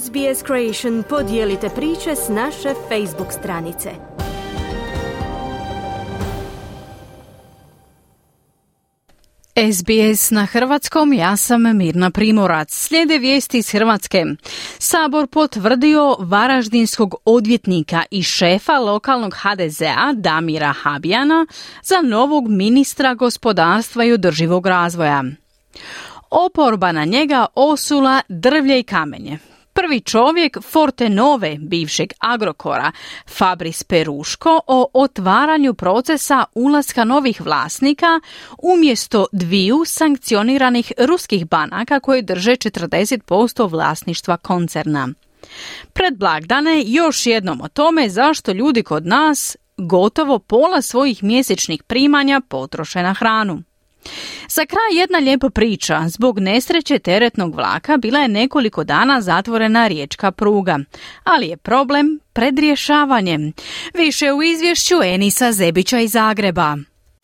SBS Creation podijelite priče s naše Facebook stranice. SBS na hrvatskom, ja sam Mirna Primorac. Slijede vijesti iz Hrvatske. Sabor potvrdio varaždinskog odvjetnika i šefa lokalnog HDZ-a Damira Habijana za novog ministra gospodarstva i održivog razvoja. Oporba na njega osula drvlje i kamenje. Prvi čovjek Forte Nove, bivšeg Agrokora, Fabris Peruško, o otvaranju procesa ulaska novih vlasnika umjesto dviju sankcioniranih ruskih banaka koje drže 40% vlasništva koncerna. Pred blagdane još jednom o tome zašto ljudi kod nas gotovo pola svojih mjesečnih primanja potroše na hranu. Za kraj jedna lijepa priča. Zbog nesreće teretnog vlaka bila je nekoliko dana zatvorena riječka pruga. Ali je problem pred rješavanjem. Više u izvješću Enisa Zebića iz Zagreba.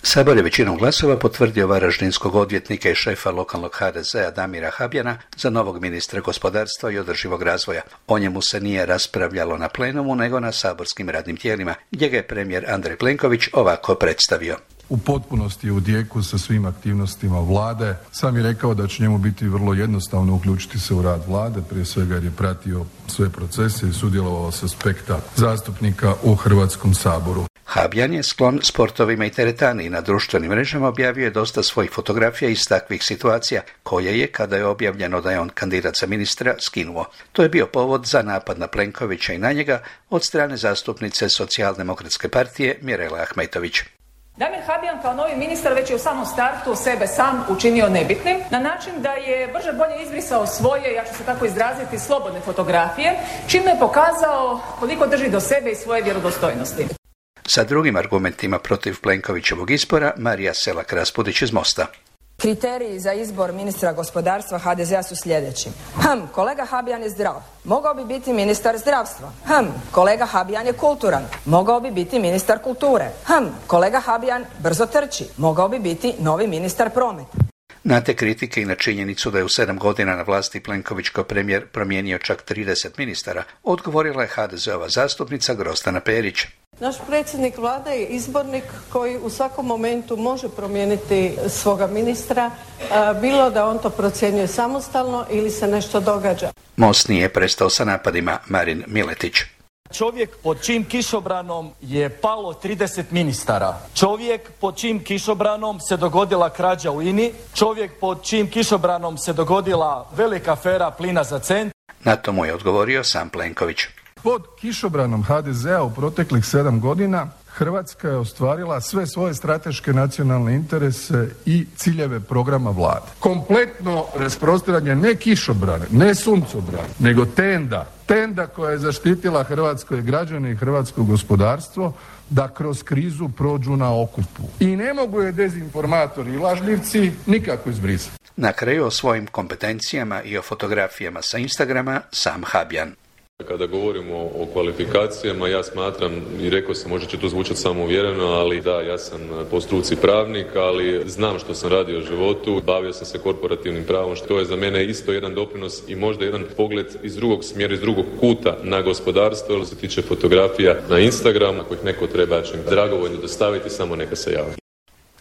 Sabor je većinom glasova potvrdio varaždinskog odvjetnika i šefa lokalnog HDZ-a Damira Habjana za novog ministra gospodarstva i održivog razvoja. O njemu se nije raspravljalo na plenumu nego na saborskim radnim tijelima, gdje ga je premijer Andrej Plenković ovako predstavio u potpunosti u dijeku sa svim aktivnostima vlade. Sam je rekao da će njemu biti vrlo jednostavno uključiti se u rad vlade, prije svega jer je pratio sve procese i sudjelovao s aspekta zastupnika u Hrvatskom saboru. Habjan je sklon sportovima i teretani i na društvenim mrežama objavio je dosta svojih fotografija iz takvih situacija, koje je, kada je objavljeno da je on kandidat za ministra, skinuo. To je bio povod za napad na Plenkovića i na njega od strane zastupnice socijaldemokratske partije Mirela Ahmetović. Damir Habijan kao novi ministar već je u samom startu sebe sam učinio nebitnim na način da je brže bolje izbrisao svoje, ja ću se tako izraziti, slobodne fotografije, čime je pokazao koliko drži do sebe i svoje vjerodostojnosti. Sa drugim argumentima protiv Plenkovićevog izbora Marija Selak Raspudić iz Mosta. Kriteriji za izbor ministra gospodarstva HDZ-a su sljedeći. Hm, kolega Habijan je zdrav. Mogao bi biti ministar zdravstva. Hm, kolega Habijan je kulturan. Mogao bi biti ministar kulture. Hm, kolega Habijan brzo trči. Mogao bi biti novi ministar prometa. Na te kritike i na činjenicu da je u sedam godina na vlasti Plenković kao premijer promijenio čak 30 ministara, odgovorila je HDZ-ova zastupnica Grostana Perić. Naš predsjednik vlade je izbornik koji u svakom momentu može promijeniti svoga ministra, bilo da on to procjenjuje samostalno ili se nešto događa. Most nije prestao sa napadima Marin Miletić. Čovjek pod čim kišobranom je palo 30 ministara. Čovjek pod čim kišobranom se dogodila krađa u INI. Čovjek pod čim kišobranom se dogodila velika afera plina za cent. Na to mu je odgovorio sam Plenković. Pod kišobranom HDZ-a u proteklih sedam godina Hrvatska je ostvarila sve svoje strateške nacionalne interese i ciljeve programa vlade. Kompletno rasprostiranje ne kišobrane, ne suncobrane, nego tenda. Tenda koja je zaštitila hrvatske građane i hrvatsko gospodarstvo da kroz krizu prođu na okupu. I ne mogu je dezinformatori i lažljivci nikako izbrisati. Na kraju o svojim kompetencijama i o fotografijama sa Instagrama sam Habjan. Kada govorimo o kvalifikacijama, ja smatram, i rekao sam, možda će to zvučati samouvjereno, ali da, ja sam po struci pravnik, ali znam što sam radio u životu, bavio sam se korporativnim pravom, što je za mene isto jedan doprinos i možda jedan pogled iz drugog smjera, iz drugog kuta na gospodarstvo, jer se tiče fotografija na Instagram, ako ih neko treba, ja ću dragovoljno dostaviti, samo neka se javi.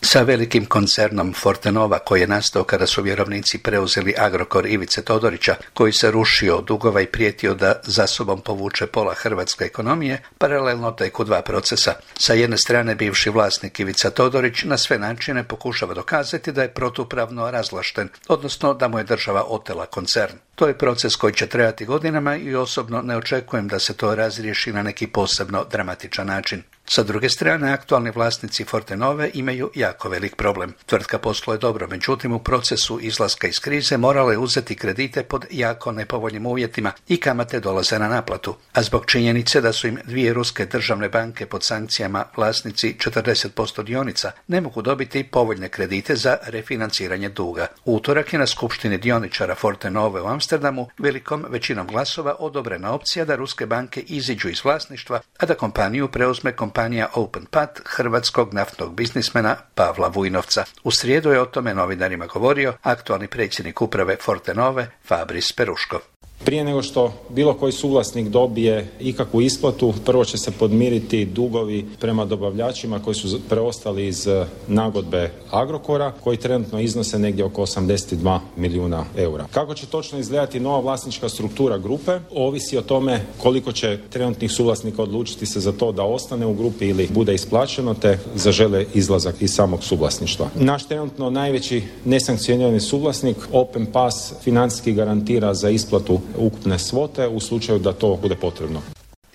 Sa velikim koncernom Fortenova koji je nastao kada su vjerovnici preuzeli Agrokor Ivice Todorića, koji se rušio od dugova i prijetio da za sobom povuče pola hrvatske ekonomije, paralelno teku dva procesa. Sa jedne strane bivši vlasnik Ivica Todorić na sve načine pokušava dokazati da je protupravno razlašten, odnosno da mu je država otela koncern. To je proces koji će trajati godinama i osobno ne očekujem da se to razriješi na neki posebno dramatičan način. Sa druge strane, aktualni vlasnici Fortenove imaju jako velik problem. Tvrtka posluje dobro, međutim u procesu izlaska iz krize morala je uzeti kredite pod jako nepovoljnim uvjetima i kamate dolaze na naplatu. A zbog činjenice da su im dvije ruske državne banke pod sankcijama vlasnici 40% dionica ne mogu dobiti povoljne kredite za refinanciranje duga. Utorak je na skupštini dioničara Fortenove u Amsterdamu velikom većinom glasova odobrena opcija da ruske banke iziđu iz vlasništva, a da kompaniju preuzme kompanija Open Pat hrvatskog naftnog biznismena Pavla Vujnovca. U srijedu je o tome novinarima govorio aktualni predsjednik uprave Fortenove Fabris Peruško. Prije nego što bilo koji suvlasnik dobije ikakvu isplatu, prvo će se podmiriti dugovi prema dobavljačima koji su preostali iz eh, nagodbe Agrokora, koji trenutno iznose negdje oko 82 milijuna eura. Kako će točno izgledati nova vlasnička struktura grupe, ovisi o tome koliko će trenutnih suvlasnika odlučiti se za to da ostane u grupi ili bude isplaćeno, te zažele izlazak iz samog suvlasništva. Naš trenutno najveći nesankcionirani suvlasnik Open Pass financijski garantira za isplatu ukupne svote u slučaju da to bude potrebno.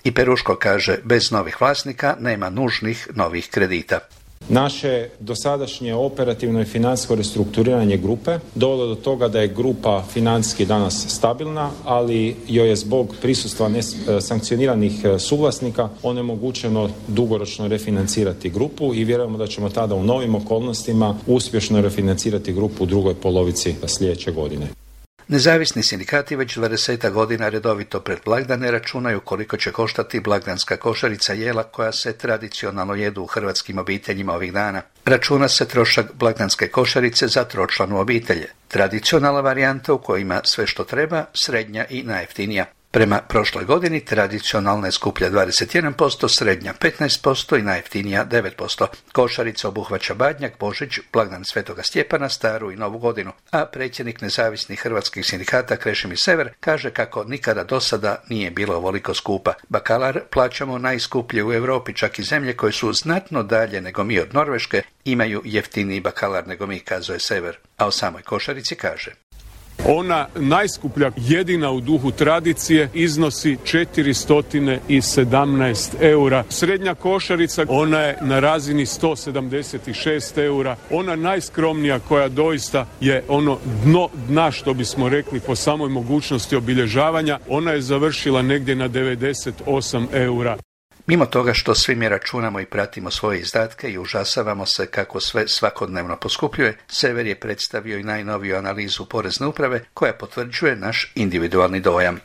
I Peruško kaže, bez novih vlasnika nema nužnih novih kredita. Naše dosadašnje operativno i financijsko restrukturiranje grupe dovelo do toga da je grupa financijski danas stabilna, ali joj je zbog prisustva sankcioniranih e, suvlasnika onemogućeno dugoročno refinancirati grupu i vjerujemo da ćemo tada u novim okolnostima uspješno refinancirati grupu u drugoj polovici sljedeće godine. Nezavisni sindikati već 20 godina redovito pred blagdane računaju koliko će koštati blagdanska košarica jela koja se tradicionalno jedu u hrvatskim obiteljima ovih dana. Računa se trošak blagdanske košarice za tročlanu obitelje. Tradicionalna varijanta u kojima sve što treba, srednja i najjeftinija. Prema prošloj godini tradicionalna je skuplja 21%, srednja 15% i najjeftinija 9%. Košarica obuhvaća Badnjak, Božić, blagdan Svetoga Stjepana, Staru i Novu godinu. A predsjednik nezavisnih hrvatskih sindikata Krešimi Sever kaže kako nikada do sada nije bilo ovoliko skupa. Bakalar plaćamo najskuplje u Europi, čak i zemlje koje su znatno dalje nego mi od Norveške imaju jeftiniji bakalar nego mi, kazuje Sever. A o samoj košarici kaže. Ona najskuplja, jedina u duhu tradicije, iznosi 417 eura. Srednja košarica, ona je na razini 176 eura. Ona najskromnija koja doista je ono dno dna što bismo rekli po samoj mogućnosti obilježavanja, ona je završila negdje na 98 eura. Mimo toga što svi mi računamo i pratimo svoje izdatke i užasavamo se kako sve svakodnevno poskupljuje, Sever je predstavio i najnoviju analizu porezne uprave koja potvrđuje naš individualni dojam.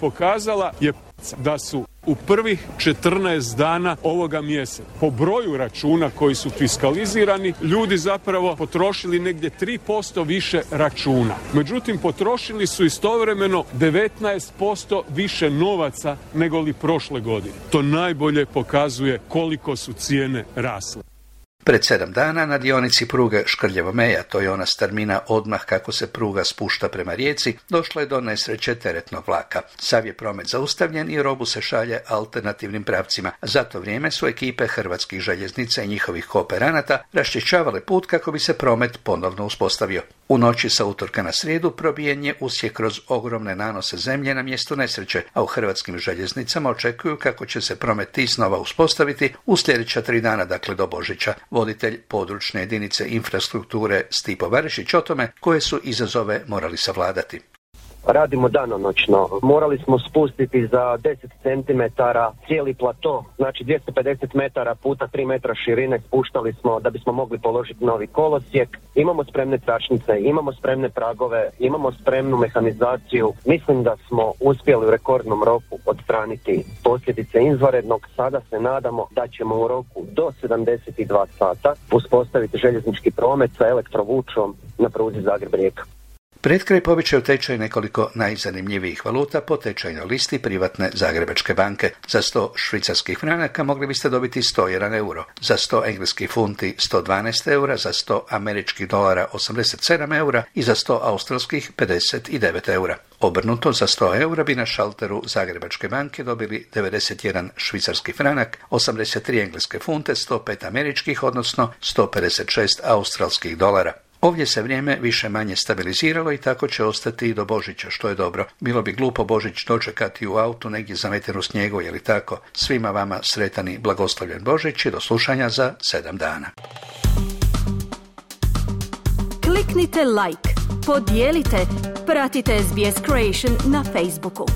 Pokazala je da su u prvih 14 dana ovoga mjeseca po broju računa koji su fiskalizirani ljudi zapravo potrošili negdje 3% više računa. Međutim, potrošili su istovremeno 19% više novaca nego li prošle godine. To najbolje pokazuje koliko su cijene rasle. Pred sedam dana na dionici pruge Škrljevo-Meja, to je ona starmina odmah kako se pruga spušta prema rijeci, došlo je do nesreće teretnog vlaka. Sav je promet zaustavljen i robu se šalje alternativnim pravcima. Za to vrijeme su ekipe hrvatskih željeznica i njihovih kooperanata raščišćavale put kako bi se promet ponovno uspostavio. U noći sa utorka na srijedu probijen je usje kroz ogromne nanose zemlje na mjestu nesreće, a u hrvatskim željeznicama očekuju kako će se promet iznova uspostaviti u sljedeća tri dana, dakle do Božića voditelj područne jedinice infrastrukture Stipo Varišić o tome koje su izazove morali savladati. Radimo danonoćno. Morali smo spustiti za 10 cm cijeli plato, znači 250 metara puta 3 metra širine spuštali smo da bismo mogli položiti novi kolosijek. Imamo spremne tračnice, imamo spremne pragove, imamo spremnu mehanizaciju. Mislim da smo uspjeli u rekordnom roku odstraniti posljedice izvanrednog. Sada se nadamo da ćemo u roku do 72 sata uspostaviti željeznički promet sa elektrovučom na pruzi Zagreb-Rijeka. Pred kraj povećaju tečaj nekoliko najzanimljivijih valuta po tečajnoj listi privatne Zagrebačke banke. Za 100 švicarskih franaka mogli biste dobiti 101 euro, za 100 engleskih funti 112 eura, za 100 američkih dolara 87 eura i za 100 australskih 59 eura. Obrnuto za 100 eura bi na šalteru Zagrebačke banke dobili 91 švicarski franak, 83 engleske funte, 105 američkih, odnosno 156 australskih dolara. Ovdje se vrijeme više manje stabiliziralo i tako će ostati i do Božića, što je dobro. Bilo bi glupo Božić dočekati u autu negdje zameten u snijegu, je li tako? Svima vama sretani blagoslovljen Božić i do slušanja za sedam dana. Kliknite like, podijelite, pratite SBS Creation na Facebooku.